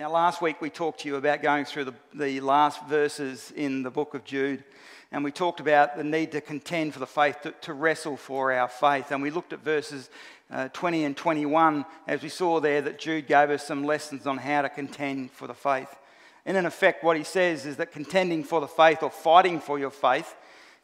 Now, last week we talked to you about going through the, the last verses in the book of Jude, and we talked about the need to contend for the faith, to, to wrestle for our faith. And we looked at verses uh, 20 and 21 as we saw there that Jude gave us some lessons on how to contend for the faith. And in effect, what he says is that contending for the faith or fighting for your faith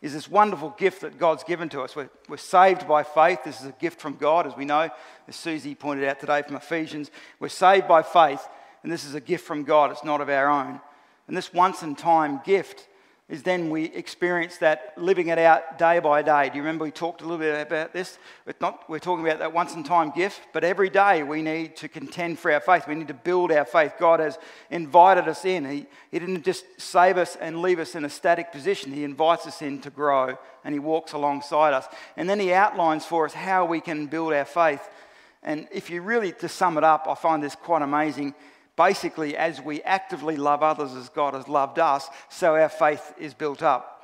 is this wonderful gift that God's given to us. We're, we're saved by faith. This is a gift from God, as we know, as Susie pointed out today from Ephesians. We're saved by faith, and this is a gift from God. It's not of our own. And this once in time gift is then we experience that living it out day by day. Do you remember we talked a little bit about this? It's not, we're talking about that once in time gift, but every day we need to contend for our faith. We need to build our faith. God has invited us in. He, he didn't just save us and leave us in a static position, He invites us in to grow and He walks alongside us. And then He outlines for us how we can build our faith. And if you really, to sum it up, I find this quite amazing basically, as we actively love others as God has loved us, so our faith is built up.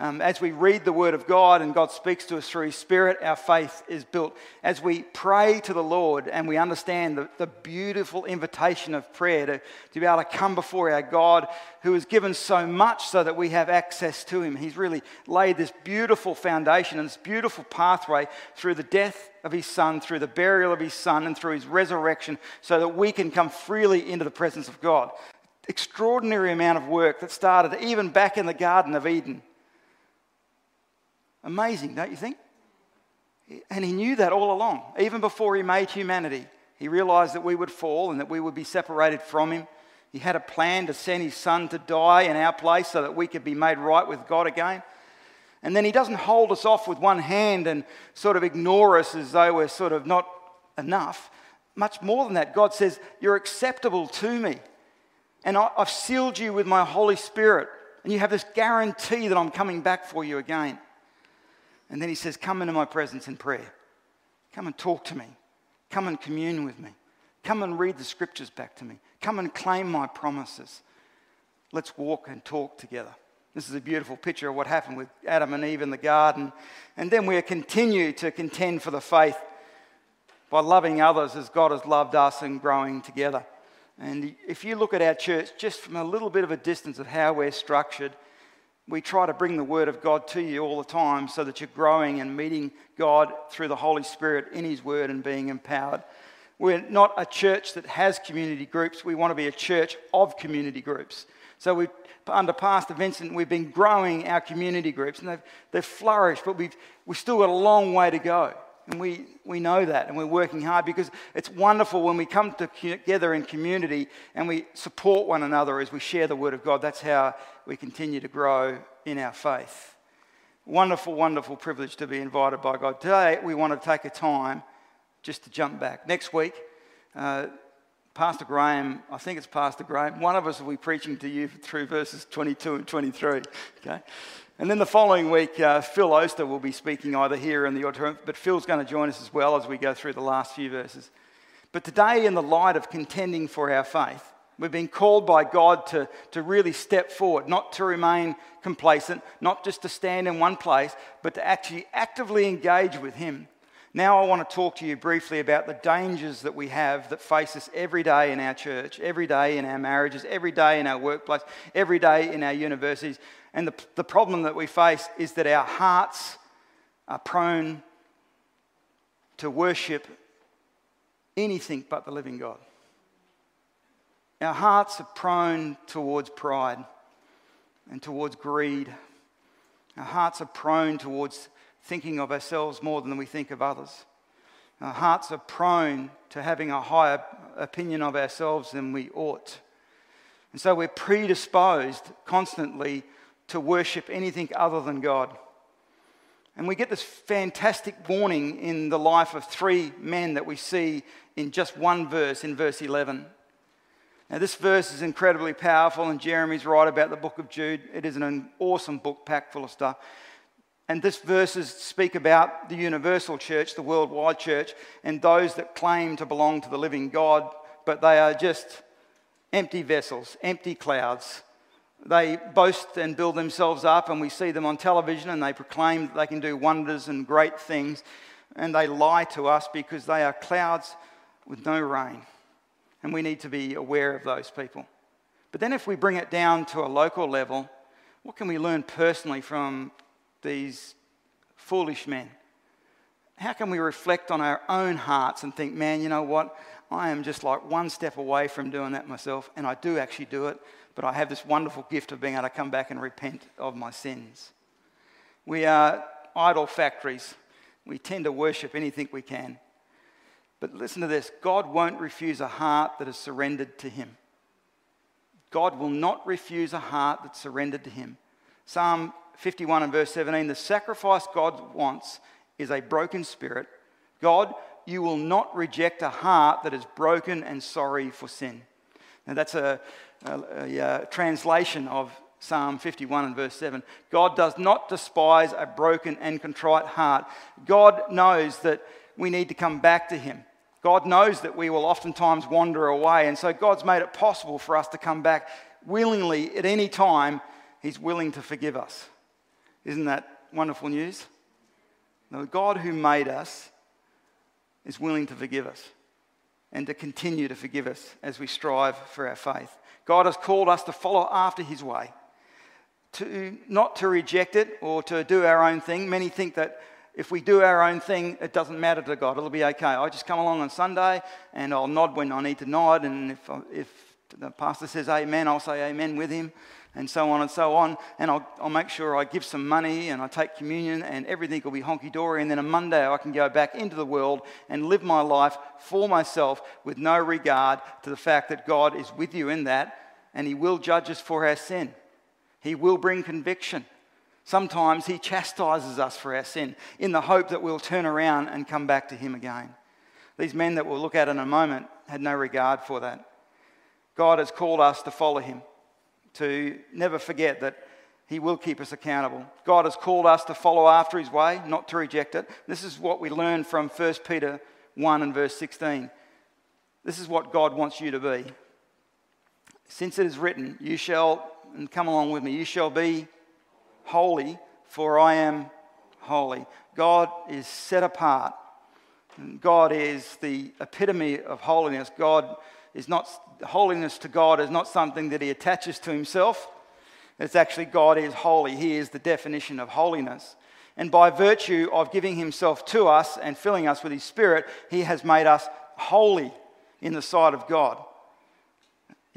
Um, as we read the Word of God and God speaks to us through His Spirit, our faith is built. As we pray to the Lord and we understand the, the beautiful invitation of prayer to, to be able to come before our God who has given so much so that we have access to Him, He's really laid this beautiful foundation and this beautiful pathway through the death of His Son, through the burial of His Son, and through His resurrection so that we can come freely into the presence of God. Extraordinary amount of work that started even back in the Garden of Eden Amazing, don't you think? And he knew that all along, even before he made humanity. He realized that we would fall and that we would be separated from him. He had a plan to send his son to die in our place so that we could be made right with God again. And then he doesn't hold us off with one hand and sort of ignore us as though we're sort of not enough. Much more than that, God says, You're acceptable to me. And I've sealed you with my Holy Spirit. And you have this guarantee that I'm coming back for you again. And then he says, Come into my presence in prayer. Come and talk to me. Come and commune with me. Come and read the scriptures back to me. Come and claim my promises. Let's walk and talk together. This is a beautiful picture of what happened with Adam and Eve in the garden. And then we continue to contend for the faith by loving others as God has loved us and growing together. And if you look at our church just from a little bit of a distance of how we're structured, we try to bring the Word of God to you all the time so that you're growing and meeting God through the Holy Spirit in His Word and being empowered. We're not a church that has community groups. We want to be a church of community groups. So we, under Pastor Vincent, we've been growing our community groups and they've, they've flourished, but we've, we've still got a long way to go. And we, we know that, and we're working hard because it's wonderful when we come together in community and we support one another as we share the Word of God. That's how we continue to grow in our faith. Wonderful, wonderful privilege to be invited by God. Today, we want to take a time just to jump back. Next week, uh, Pastor Graham, I think it's Pastor Graham, one of us will be preaching to you through verses 22 and 23. Okay? And then the following week, uh, Phil Oster will be speaking either here in the auditorium, but Phil's going to join us as well as we go through the last few verses. But today, in the light of contending for our faith, we've been called by God to, to really step forward, not to remain complacent, not just to stand in one place, but to actually actively engage with Him. Now, I want to talk to you briefly about the dangers that we have that face us every day in our church, every day in our marriages, every day in our workplace, every day in our universities, and the, the problem that we face is that our hearts are prone to worship anything but the living God. Our hearts are prone towards pride and towards greed. Our hearts are prone towards thinking of ourselves more than we think of others. Our hearts are prone to having a higher opinion of ourselves than we ought. And so we're predisposed constantly to worship anything other than God. And we get this fantastic warning in the life of three men that we see in just one verse, in verse 11. Now, this verse is incredibly powerful, and Jeremy's right about the book of Jude. It is an awesome book packed full of stuff. And this verses speak about the universal church, the worldwide church, and those that claim to belong to the living God, but they are just empty vessels, empty clouds they boast and build themselves up, and we see them on television, and they proclaim that they can do wonders and great things, and they lie to us because they are clouds with no rain. And we need to be aware of those people. But then, if we bring it down to a local level, what can we learn personally from these foolish men? How can we reflect on our own hearts and think, man, you know what? I am just like one step away from doing that myself, and I do actually do it, but I have this wonderful gift of being able to come back and repent of my sins. We are idol factories. We tend to worship anything we can. But listen to this God won't refuse a heart that is surrendered to Him. God will not refuse a heart that's surrendered to Him. Psalm 51 and verse 17 the sacrifice God wants is a broken spirit. God, you will not reject a heart that is broken and sorry for sin. Now, that's a, a, a, a translation of Psalm 51 and verse 7. God does not despise a broken and contrite heart. God knows that we need to come back to Him. God knows that we will oftentimes wander away, and so God's made it possible for us to come back willingly at any time. He's willing to forgive us. Isn't that wonderful news? The God who made us is willing to forgive us and to continue to forgive us as we strive for our faith. God has called us to follow after his way, to not to reject it or to do our own thing. Many think that if we do our own thing, it doesn't matter to God. It'll be okay. I just come along on Sunday and I'll nod when I need to nod. And if, if the pastor says amen, I'll say amen with him, and so on and so on. And I'll, I'll make sure I give some money and I take communion, and everything will be honky dory. And then on Monday, I can go back into the world and live my life for myself with no regard to the fact that God is with you in that, and He will judge us for our sin. He will bring conviction. Sometimes He chastises us for our sin in the hope that we'll turn around and come back to Him again. These men that we'll look at in a moment had no regard for that. God has called us to follow Him, to never forget that He will keep us accountable. God has called us to follow after His way, not to reject it. This is what we learn from 1 Peter 1 and verse 16. This is what God wants you to be. Since it is written, You shall, and come along with me, you shall be holy, for I am holy. God is set apart. God is the epitome of holiness. God is not, holiness to God is not something that he attaches to himself. It's actually God is holy. He is the definition of holiness. And by virtue of giving himself to us and filling us with his spirit, he has made us holy in the sight of God.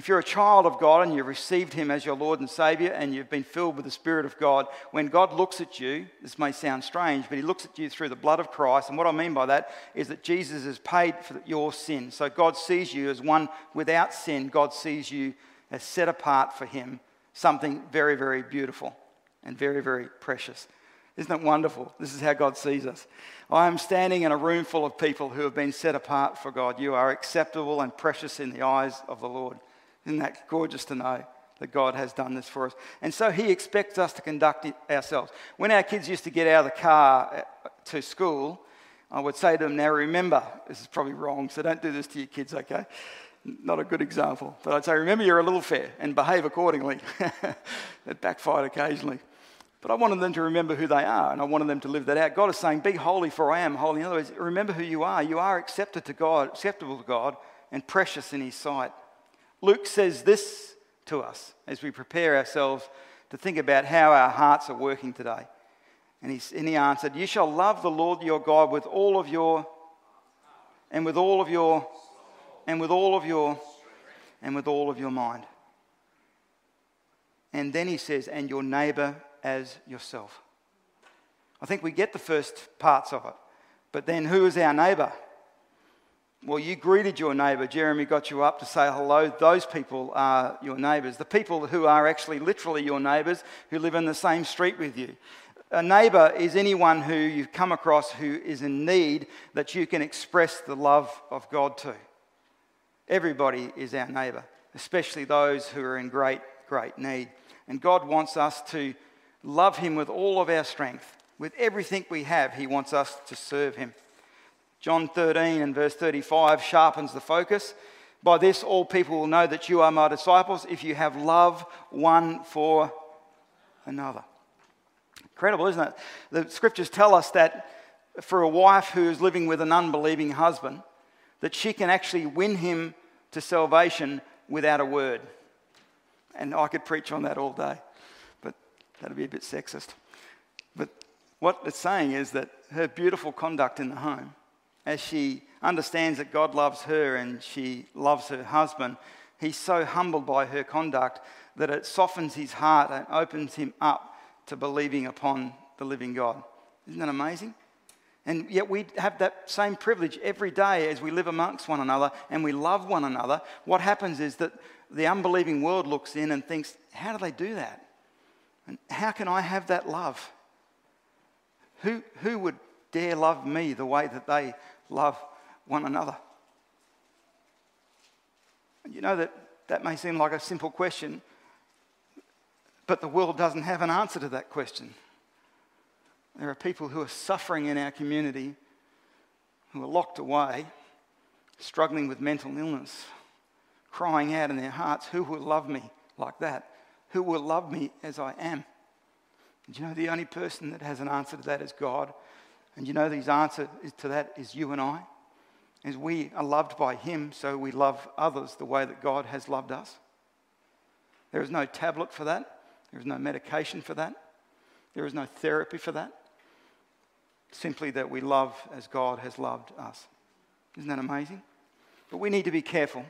If you're a child of God and you've received Him as your Lord and Savior and you've been filled with the Spirit of God, when God looks at you, this may sound strange, but He looks at you through the blood of Christ. And what I mean by that is that Jesus has paid for your sin. So God sees you as one without sin. God sees you as set apart for Him, something very, very beautiful and very, very precious. Isn't it wonderful? This is how God sees us. I am standing in a room full of people who have been set apart for God. You are acceptable and precious in the eyes of the Lord. Isn't that gorgeous to know that God has done this for us? And so He expects us to conduct it ourselves. When our kids used to get out of the car uh, to school, I would say to them, Now remember, this is probably wrong, so don't do this to your kids, okay? Not a good example. But I'd say, Remember, you're a little fair and behave accordingly. it backfired occasionally. But I wanted them to remember who they are, and I wanted them to live that out. God is saying, Be holy, for I am holy. In other words, remember who you are. You are accepted to God, acceptable to God, and precious in His sight. Luke says this to us as we prepare ourselves to think about how our hearts are working today. And he, and he answered, You shall love the Lord your God with all of your, and with all of your, and with all of your, and with all of your mind. And then he says, And your neighbor as yourself. I think we get the first parts of it. But then who is our neighbor? Well, you greeted your neighbour. Jeremy got you up to say hello. Those people are your neighbours. The people who are actually literally your neighbours who live in the same street with you. A neighbour is anyone who you've come across who is in need that you can express the love of God to. Everybody is our neighbour, especially those who are in great, great need. And God wants us to love Him with all of our strength. With everything we have, He wants us to serve Him. John 13 and verse 35 sharpens the focus. By this, all people will know that you are my disciples if you have love one for another. Incredible, isn't it? The scriptures tell us that for a wife who is living with an unbelieving husband, that she can actually win him to salvation without a word. And I could preach on that all day, but that'd be a bit sexist. But what it's saying is that her beautiful conduct in the home, as she understands that God loves her and she loves her husband, he's so humbled by her conduct that it softens his heart and opens him up to believing upon the living God. Isn't that amazing? And yet we have that same privilege every day as we live amongst one another and we love one another. What happens is that the unbelieving world looks in and thinks, how do they do that? And how can I have that love? Who, who would dare love me the way that they love one another? You know that that may seem like a simple question, but the world doesn't have an answer to that question. There are people who are suffering in our community, who are locked away, struggling with mental illness, crying out in their hearts, Who will love me like that? Who will love me as I am? And you know the only person that has an answer to that is God. And you know the answer to that is you and I. As we are loved by Him, so we love others the way that God has loved us. There is no tablet for that. There is no medication for that. There is no therapy for that simply that we love as God has loved us. Isn't that amazing? But we need to be careful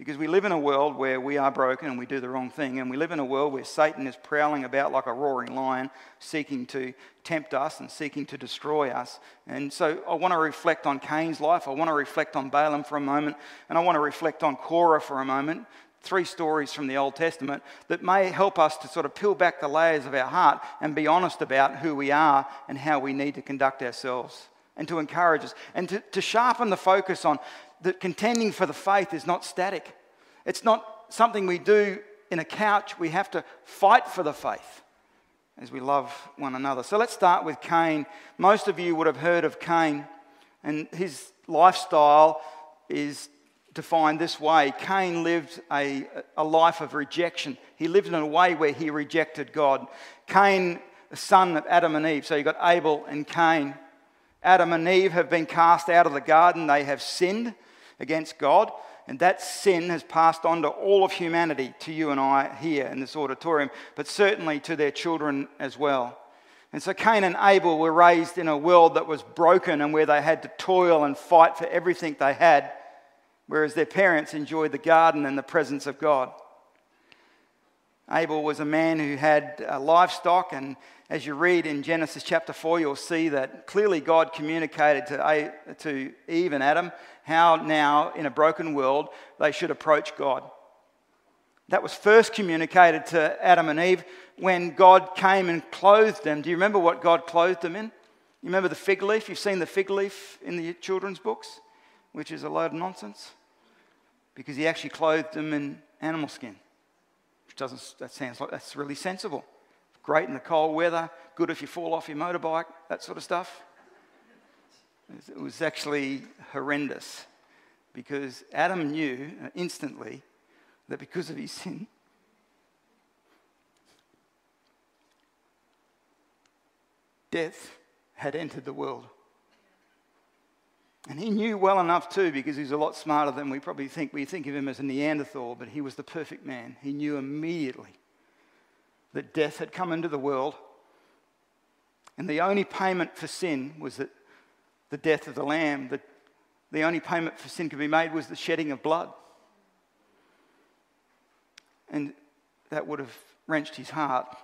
because we live in a world where we are broken and we do the wrong thing, and we live in a world where Satan is prowling about like a roaring lion, seeking to tempt us and seeking to destroy us. And so I want to reflect on Cain's life, I want to reflect on Balaam for a moment, and I want to reflect on Korah for a moment. Three stories from the Old Testament that may help us to sort of peel back the layers of our heart and be honest about who we are and how we need to conduct ourselves and to encourage us and to, to sharpen the focus on that contending for the faith is not static. It's not something we do in a couch. We have to fight for the faith as we love one another. So let's start with Cain. Most of you would have heard of Cain, and his lifestyle is defined this way Cain lived a, a life of rejection. He lived in a way where he rejected God. Cain, the son of Adam and Eve, so you've got Abel and Cain. Adam and Eve have been cast out of the garden, they have sinned against God. And that sin has passed on to all of humanity, to you and I here in this auditorium, but certainly to their children as well. And so Cain and Abel were raised in a world that was broken and where they had to toil and fight for everything they had whereas their parents enjoyed the garden and the presence of God. Abel was a man who had uh, livestock, and as you read in Genesis chapter 4, you'll see that clearly God communicated to, to Eve and Adam how now, in a broken world, they should approach God. That was first communicated to Adam and Eve when God came and clothed them. Do you remember what God clothed them in? You remember the fig leaf? You've seen the fig leaf in the children's books, which is a load of nonsense because he actually clothed them in animal skin. Doesn't, that sounds like that's really sensible. Great in the cold weather, good if you fall off your motorbike, that sort of stuff. It was actually horrendous because Adam knew instantly that because of his sin, death had entered the world. And he knew well enough too, because he's a lot smarter than we probably think. We think of him as a Neanderthal, but he was the perfect man. He knew immediately that death had come into the world, and the only payment for sin was that the death of the lamb. The, the only payment for sin could be made was the shedding of blood. And that would have wrenched his heart.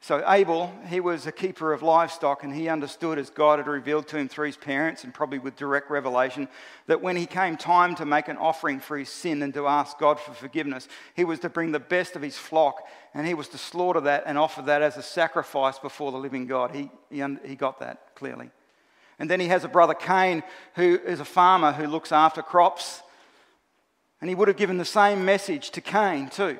So, Abel, he was a keeper of livestock, and he understood, as God had revealed to him through his parents, and probably with direct revelation, that when he came time to make an offering for his sin and to ask God for forgiveness, he was to bring the best of his flock, and he was to slaughter that and offer that as a sacrifice before the living God. He, he, he got that clearly. And then he has a brother, Cain, who is a farmer who looks after crops, and he would have given the same message to Cain, too.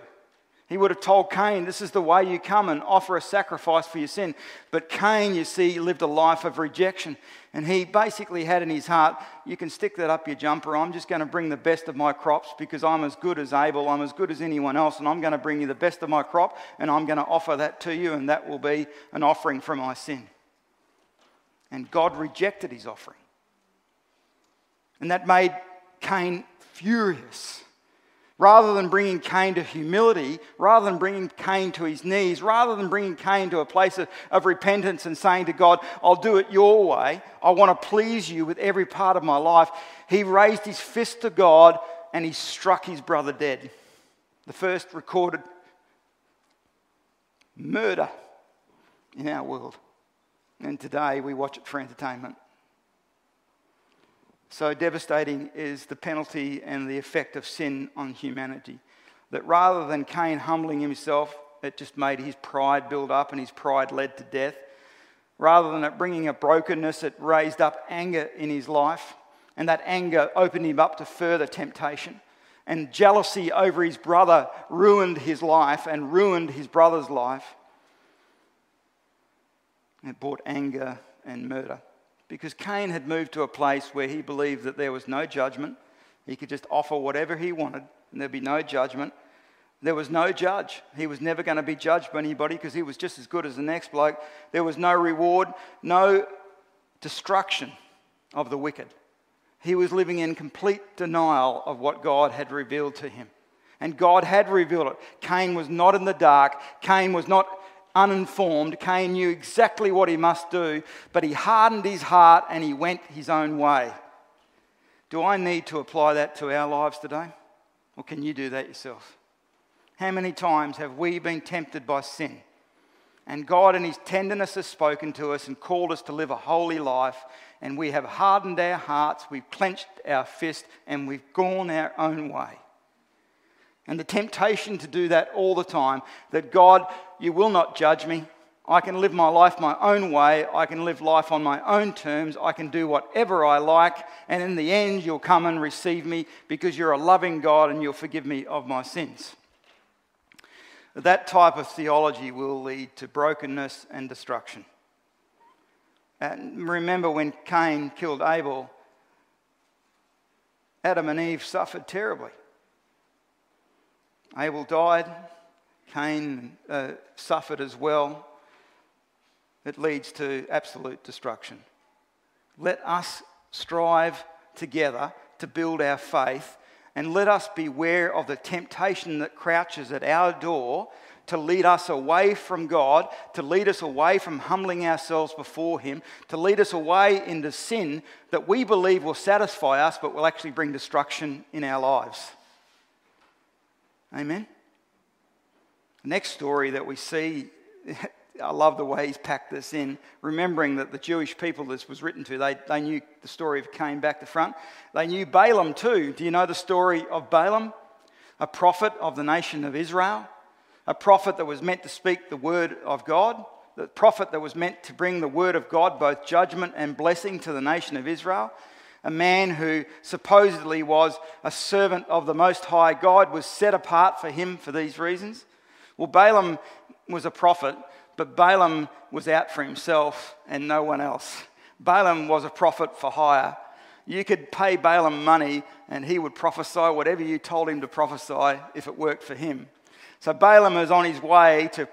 He would have told Cain, This is the way you come and offer a sacrifice for your sin. But Cain, you see, lived a life of rejection. And he basically had in his heart, You can stick that up your jumper. I'm just going to bring the best of my crops because I'm as good as Abel. I'm as good as anyone else. And I'm going to bring you the best of my crop. And I'm going to offer that to you. And that will be an offering for my sin. And God rejected his offering. And that made Cain furious. Rather than bringing Cain to humility, rather than bringing Cain to his knees, rather than bringing Cain to a place of, of, repentance and saying to God, I'll do it your way, I want to please you with every part of my life, he raised his fist to God and he struck his brother dead. The first recorded murder in our world. And today we watch it for entertainment. So devastating is the penalty and the effect of sin on humanity that rather than Cain humbling himself, it just made his pride build up and his pride led to death. Rather than it bringing a brokenness, it raised up anger in his life, and that anger opened him up to further temptation. And jealousy over his brother ruined his life and ruined his brother's life. It brought anger and murder because Cain had moved to a place where he believed that there was no judgment. He could just offer whatever he wanted and there'd be no judgment. There was no judge. He was never going to be judged by anybody because he was just as good as the next bloke. There was no reward, no destruction of the wicked. He was living in complete denial of what God had revealed to him. And God had revealed it. Cain was not in the dark. Cain was not uninformed. Cain knew exactly what he must do, but he hardened his heart and he went his own way. Do I need to apply that to our lives today? Or can you do that yourself? How many times have we been tempted by sin? And God, in His tenderness, has spoken to us and called us to live a holy life. And we have hardened our hearts, we've clenched our fist, and we've gone our own way. And the temptation to do that all the time that God, you will not judge me. I can live my life my own way. I can live life on my own terms. I can do whatever I like. And in the end, you'll come and receive me because you're a loving God and you'll forgive me of my sins. That type of theology will lead to brokenness and destruction. And remember when Cain killed Abel, Adam and Eve suffered terribly. Abel died, Cain uh, suffered as well. It leads to absolute destruction. Let us strive together to build our faith and let us beware of the temptation that crouches at our door to lead us away from God, to lead us away from humbling ourselves before Him, to lead us away into sin that we believe will satisfy us but will actually bring destruction in our lives. Amen. Next story that we see, I love the way he's packed this in, remembering that the Jewish people this was written to, they, they knew the story of Cain back to front. They knew Balaam too. Do you know the story of Balaam? A prophet of the nation of Israel, a prophet that was meant to speak the word of God, the prophet that was meant to bring the word of God, both judgment and blessing, to the nation of Israel a man who supposedly was a servant of the Most High God, was set apart for him for these reasons? Well, Balaam was a prophet, but Balaam was out for himself and no one else. Balaam was a prophet for hire. You could pay Balaam money and he would prophesy whatever you told him to prophesy if it worked for him. So Balaam is on his way to,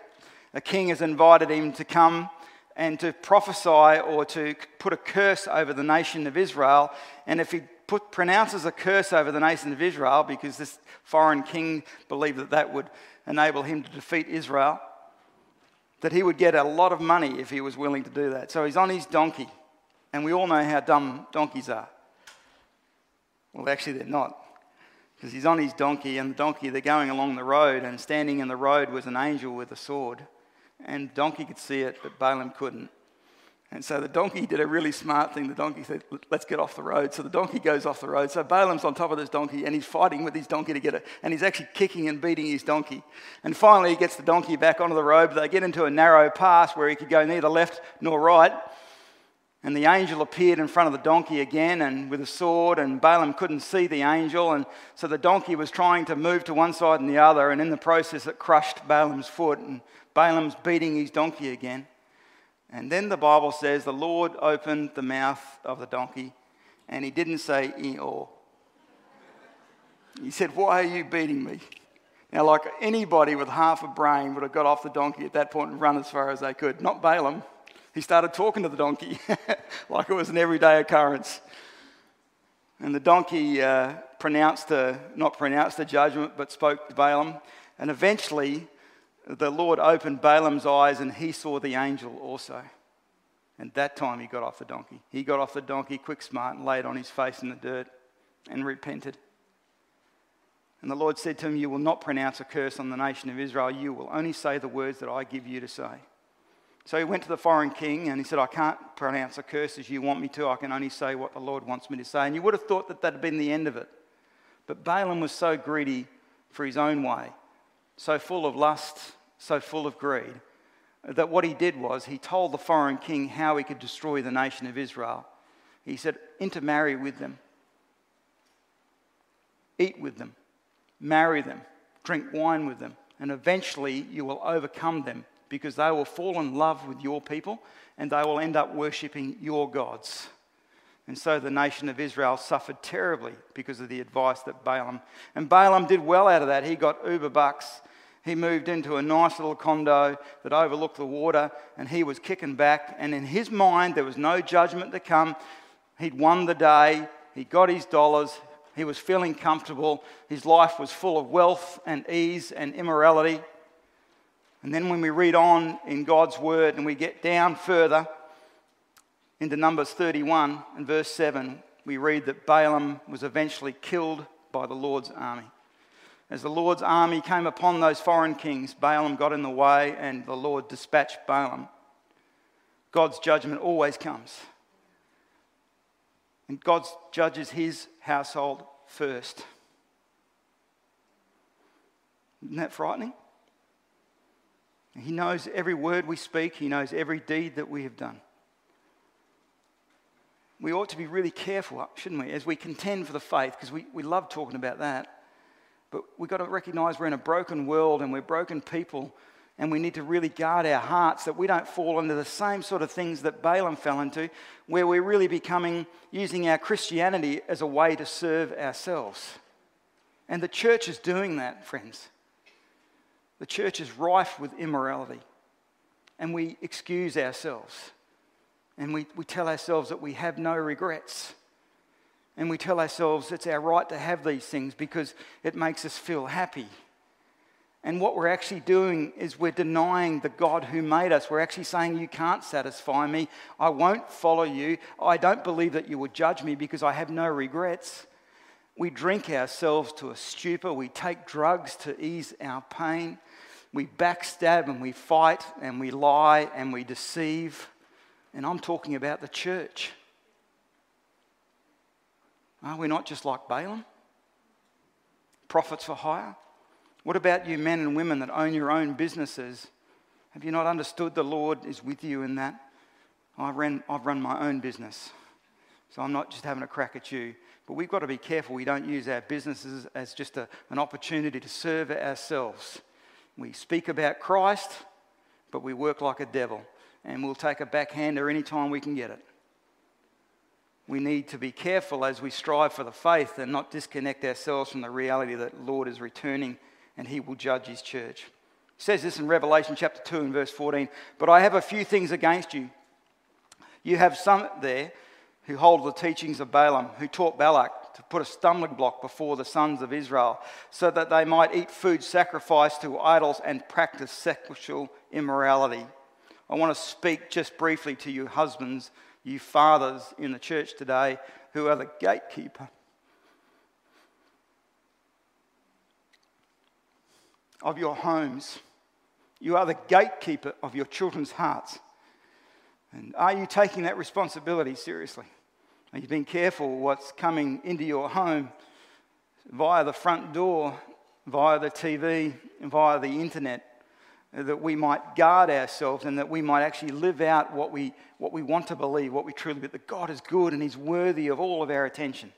the king has invited him to come and to prophesy or to put a curse over the nation of Israel. And if he put, pronounces a curse over the nation of Israel, because this foreign king believed that that would enable him to defeat Israel, that he would get a lot of money if he was willing to do that. So he's on his donkey, and we all know how dumb donkeys are. Well, actually, they're not. Because he's on his donkey, and the donkey, they're going along the road, and standing in the road was an angel with a sword. And donkey could see it, but Balaam couldn't. And so the donkey did a really smart thing. The donkey said, Let's get off the road. So the donkey goes off the road. So Balaam's on top of this donkey and he's fighting with his donkey to get it. And he's actually kicking and beating his donkey. And finally, he gets the donkey back onto the road. But they get into a narrow pass where he could go neither left nor right. And the angel appeared in front of the donkey again and with a sword, and Balaam couldn't see the angel. And so the donkey was trying to move to one side and the other. And in the process, it crushed Balaam's foot. And Balaam's beating his donkey again. And then the Bible says the Lord opened the mouth of the donkey and he didn't say Eeyore. He said, Why are you beating me? Now, like anybody with half a brain would have got off the donkey at that point and run as far as they could. Not Balaam. He started talking to the donkey like it was an everyday occurrence. And the donkey uh, pronounced a, not pronounced a judgment, but spoke to Balaam. And eventually, the Lord opened Balaam's eyes and he saw the angel also. And that time he got off the donkey. He got off the donkey quick, smart, and laid on his face in the dirt and repented. And the Lord said to him, You will not pronounce a curse on the nation of Israel. You will only say the words that I give you to say. So he went to the foreign king and he said, I can't pronounce a curse as you want me to. I can only say what the Lord wants me to say. And you would have thought that that had been the end of it. But Balaam was so greedy for his own way, so full of lust, so full of greed, that what he did was he told the foreign king how he could destroy the nation of Israel. He said, intermarry with them, eat with them, marry them, drink wine with them, and eventually you will overcome them because they will fall in love with your people and they will end up worshipping your gods. And so the nation of Israel suffered terribly because of the advice that Balaam. And Balaam did well out of that. He got uber bucks. He moved into a nice little condo that overlooked the water and he was kicking back. And in his mind, there was no judgment to come. He'd won the day. He got his dollars. He was feeling comfortable. His life was full of wealth and ease and immorality. And then when we read on in God's word and we get down further, into Numbers 31 and verse 7, we read that Balaam was eventually killed by the Lord's army. As the Lord's army came upon those foreign kings, Balaam got in the way and the Lord dispatched Balaam. God's judgment always comes. And God judges his household first. Isn't that frightening? He knows every word we speak, He knows every deed that we have done we ought to be really careful, shouldn't we, as we contend for the faith, because we, we love talking about that. But we've got to recognize we're in a broken world and we're broken people, and we need to really guard our hearts that we don't fall into the same sort of things that Balaam fell into, where we're really becoming, using our Christianity as a way to serve ourselves. And the church is doing that, friends. The church is rife with immorality, and we excuse ourselves. And we, we tell ourselves that we have no regrets. And we tell ourselves it's our right to have these things because it makes us feel happy. And what we're actually doing is we're denying the God who made us. We're actually saying, You can't satisfy me. I won't follow you. I don't believe that you would judge me because I have no regrets. We drink ourselves to a stupor. We take drugs to ease our pain. We backstab and we fight and we lie and we deceive. And I'm talking about the church. Are we not just like Balaam? Prophets for hire? What about you men and women that own your own businesses? Have you not understood the Lord is with you in that? I ran, I've run my own business. So I'm not just having a crack at you. But we've got to be careful we don't use our businesses as just a, an opportunity to serve ourselves. We speak about Christ, but we work like a devil and we'll take a backhander anytime we can get it. We need to be careful as we strive for the faith and not disconnect ourselves from the reality that the Lord is returning and he will judge his church. It says this in Revelation chapter 2 and verse 14 But I have a few things against you. You have some there who hold the teachings of Balaam, who taught Balak to put a stumbling block before the sons of Israel, so that they might eat food sacrificed to idols and practice sexual immorality. I want to speak just briefly to you, husbands, you fathers in the church today who are the gatekeeper of your homes. You are the gatekeeper of your children's hearts. And are you taking that responsibility seriously? Are you being careful what's coming into your home via the front door, via the TV, via the internet? That we might guard ourselves and that we might actually live out what we, what we want to believe, what we truly believe, that God is good and He's worthy of all of our attention.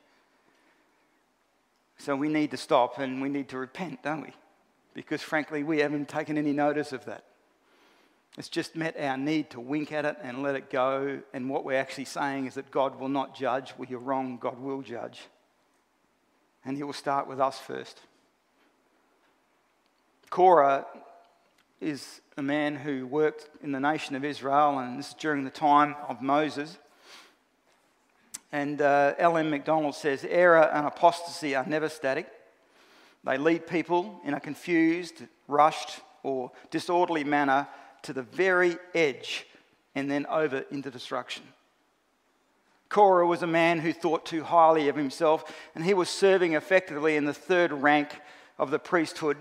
So we need to stop and we need to repent, don't we? Because frankly, we haven't taken any notice of that. It's just met our need to wink at it and let it go. And what we're actually saying is that God will not judge. Well, you're wrong. God will judge. And He will start with us first. Korah is a man who worked in the nation of Israel, and this is during the time of Moses. And uh, L.M. McDonald says error and apostasy are never static. They lead people in a confused, rushed, or disorderly manner to the very edge and then over into destruction. Korah was a man who thought too highly of himself, and he was serving effectively in the third rank of the priesthood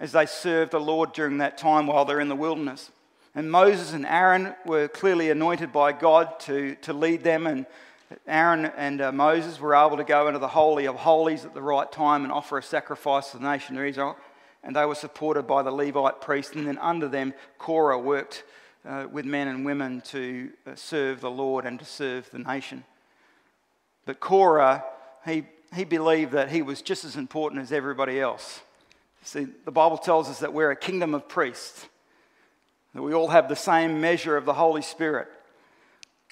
as they served the Lord during that time while they're in the wilderness. And Moses and Aaron were clearly anointed by God to, to lead them, and Aaron and uh, Moses were able to go into the Holy of Holies at the right time and offer a sacrifice to the nation of Israel. And they were supported by the Levite priest, and then under them, Korah worked uh, with men and women to uh, serve the Lord and to serve the nation. But Korah, he, he believed that he was just as important as everybody else. See, the Bible tells us that we're a kingdom of priests, that we all have the same measure of the Holy Spirit,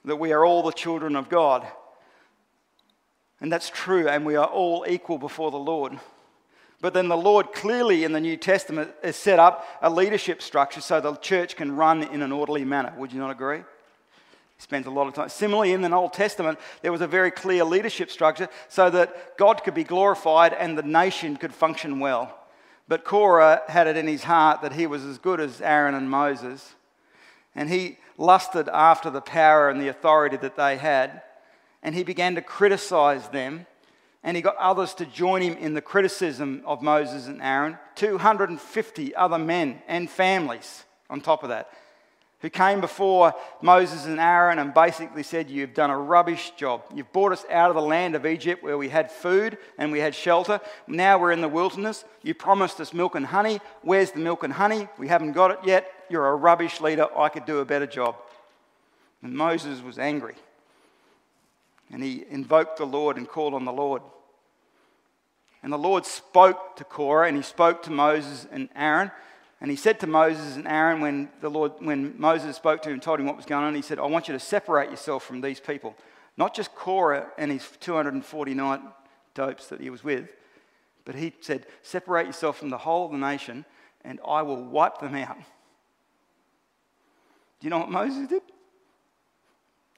that we are all the children of God. And that's true, and we are all equal before the Lord. But then the Lord clearly in the New Testament has set up a leadership structure so the church can run in an orderly manner. Would you not agree? He spends a lot of time. Similarly, in the Old Testament, there was a very clear leadership structure so that God could be glorified and the nation could function well. But Korah had it in his heart that he was as good as Aaron and Moses, and he lusted after the power and the authority that they had, and he began to criticize them. And he got others to join him in the criticism of Moses and Aaron. 250 other men and families on top of that who came before Moses and Aaron and basically said, You've done a rubbish job. You've brought us out of the land of Egypt where we had food and we had shelter. Now we're in the wilderness. You promised us milk and honey. Where's the milk and honey? We haven't got it yet. You're a rubbish leader. I could do a better job. And Moses was angry. And he invoked the Lord and called on the Lord. And the Lord spoke to Korah and he spoke to Moses and Aaron. And he said to Moses and Aaron, when, the Lord, when Moses spoke to him and told him what was going on, he said, I want you to separate yourself from these people. Not just Korah and his 249 dopes that he was with, but he said, Separate yourself from the whole of the nation, and I will wipe them out. Do you know what Moses did?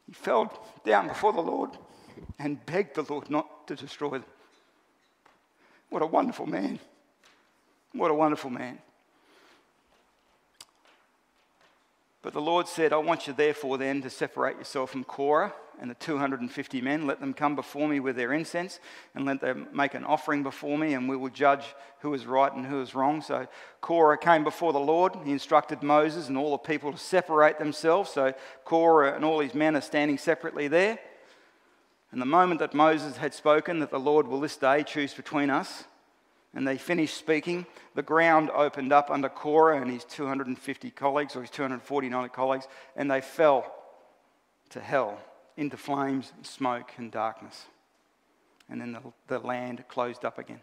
He fell down before the Lord and begged the Lord not to destroy them. What a wonderful man. What a wonderful man. But the Lord said, I want you therefore then to separate yourself from Korah and the 250 men. Let them come before me with their incense and let them make an offering before me, and we will judge who is right and who is wrong. So Korah came before the Lord. He instructed Moses and all the people to separate themselves. So Korah and all his men are standing separately there. And the moment that Moses had spoken that the Lord will this day choose between us, and they finished speaking, the ground opened up under Korah and his 250 colleagues, or his 249 colleagues, and they fell to hell into flames, and smoke, and darkness. And then the, the land closed up again.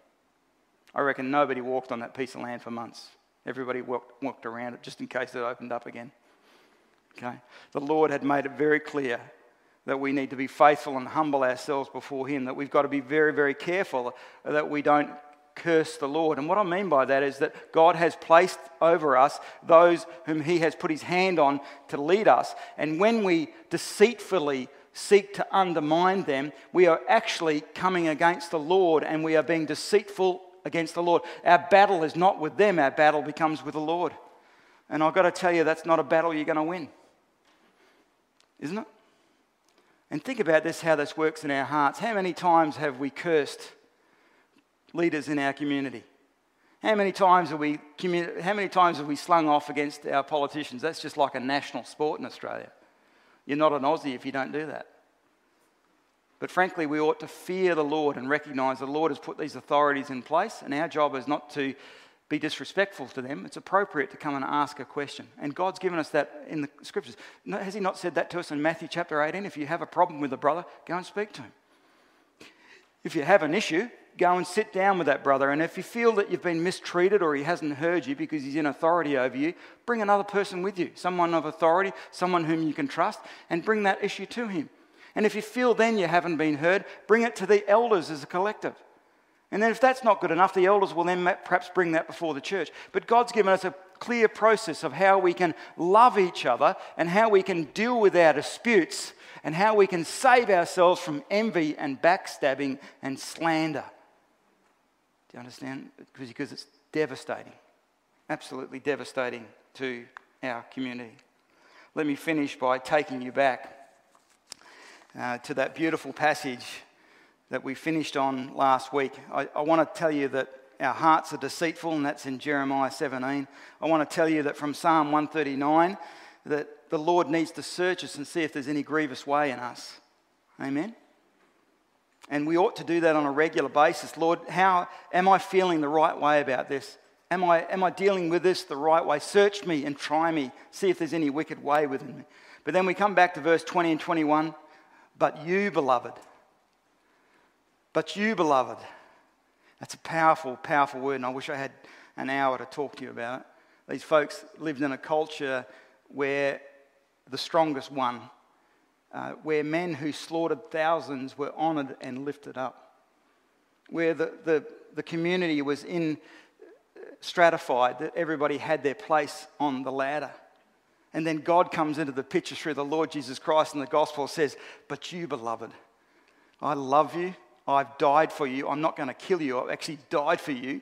I reckon nobody walked on that piece of land for months. Everybody walked, walked around it just in case it opened up again. Okay? The Lord had made it very clear that we need to be faithful and humble ourselves before Him, that we've got to be very, very careful that we don't curse the Lord. And what I mean by that is that God has placed over us those whom He has put His hand on to lead us. And when we deceitfully seek to undermine them, we are actually coming against the Lord and we are being deceitful against the Lord. Our battle is not with them, our battle becomes with the Lord. And I've got to tell you, that's not a battle you're going to win. Isn't it? And think about this how this works in our hearts. How many times have we cursed leaders in our community? How many times have we how many times have we slung off against our politicians? That's just like a national sport in Australia. You're not an Aussie if you don't do that. But frankly, we ought to fear the Lord and recognize the Lord has put these authorities in place, and our job is not to be disrespectful to them. It's appropriate to come and ask a question. And God's given us that in the scriptures. Has He not said that to us in Matthew chapter 18? If you have a problem with a brother, go and speak to him. If you have an issue, go and sit down with that brother. And if you feel that you've been mistreated or he hasn't heard you because he's in authority over you, bring another person with you, someone of authority, someone whom you can trust, and bring that issue to him. And if you feel then you haven't been heard, bring it to the elders as a collective. And then, if that's not good enough, the elders will then perhaps bring that before the church. But God's given us a clear process of how we can love each other and how we can deal with our disputes and how we can save ourselves from envy and backstabbing and slander. Do you understand? Because it's devastating, absolutely devastating to our community. Let me finish by taking you back uh, to that beautiful passage that we finished on last week. I, I want to tell you that our hearts are deceitful, and that's in Jeremiah 17. I want to tell you that from Psalm 139 that the Lord needs to search us and see if there's any grievous way in us. Amen. And we ought to do that on a regular basis. Lord, how am I feeling the right way about this? Am I, am I dealing with this the right way? Search me and try me. See if there's any wicked way within me. But then we come back to verse 20 and 21. But you, beloved, but you, beloved, that's a powerful, powerful word, and I wish I had an hour to talk to you about it. These folks lived in a culture where the strongest won, uh, where men who slaughtered thousands were honoured and lifted up, where the, the, the community was in stratified, that everybody had their place on the ladder. And then God comes into the picture through the Lord Jesus Christ, and the gospel says, But you, beloved, I love you. I've died for you. I'm not going to kill you. I've actually died for you.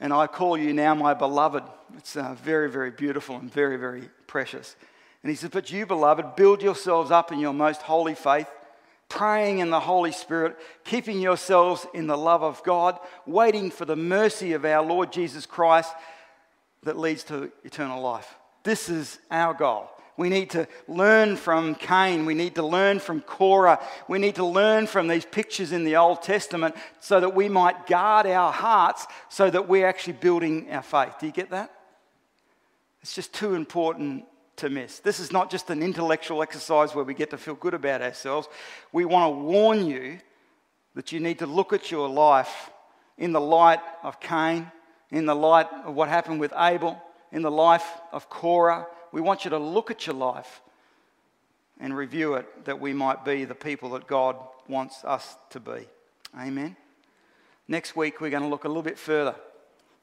And I call you now my beloved. It's uh, very, very beautiful and very, very precious. And he says, But you, beloved, build yourselves up in your most holy faith, praying in the Holy Spirit, keeping yourselves in the love of God, waiting for the mercy of our Lord Jesus Christ that leads to eternal life. This is our goal. We need to learn from Cain. We need to learn from Korah. We need to learn from these pictures in the Old Testament so that we might guard our hearts so that we're actually building our faith. Do you get that? It's just too important to miss. This is not just an intellectual exercise where we get to feel good about ourselves. We want to warn you that you need to look at your life in the light of Cain, in the light of what happened with Abel, in the life of Korah we want you to look at your life and review it that we might be the people that God wants us to be. Amen. Next week, we're going to look a little bit further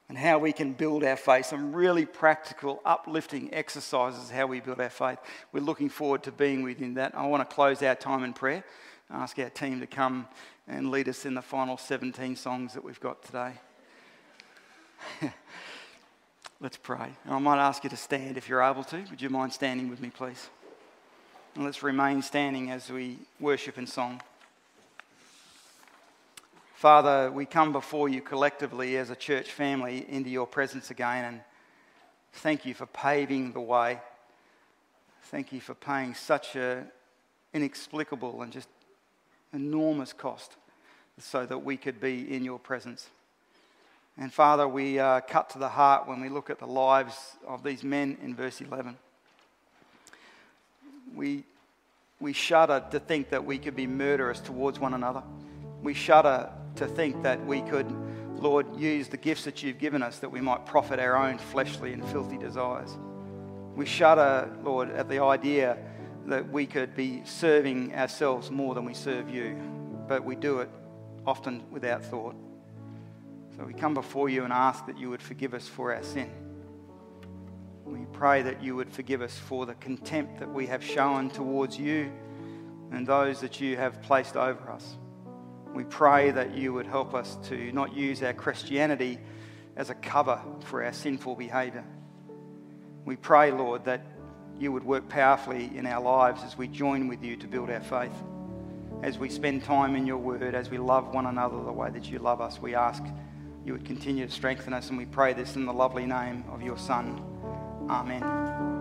and how we can build our faith. Some really practical, uplifting exercises how we build our faith. We're looking forward to being within that. I want to close our time in prayer, ask our team to come and lead us in the final 17 songs that we've got today. Let's pray. And I might ask you to stand if you're able to. Would you mind standing with me, please? And let's remain standing as we worship in song. Father, we come before you collectively as a church family into your presence again and thank you for paving the way. Thank you for paying such an inexplicable and just enormous cost so that we could be in your presence. And Father, we uh, cut to the heart when we look at the lives of these men in verse 11. We, we shudder to think that we could be murderous towards one another. We shudder to think that we could, Lord, use the gifts that you've given us that we might profit our own fleshly and filthy desires. We shudder, Lord, at the idea that we could be serving ourselves more than we serve you, but we do it often without thought. So we come before you and ask that you would forgive us for our sin. We pray that you would forgive us for the contempt that we have shown towards you and those that you have placed over us. We pray that you would help us to not use our Christianity as a cover for our sinful behaviour. We pray, Lord, that you would work powerfully in our lives as we join with you to build our faith. As we spend time in your word, as we love one another the way that you love us, we ask you would continue to strengthen us. And we pray this in the lovely name of your Son. Amen.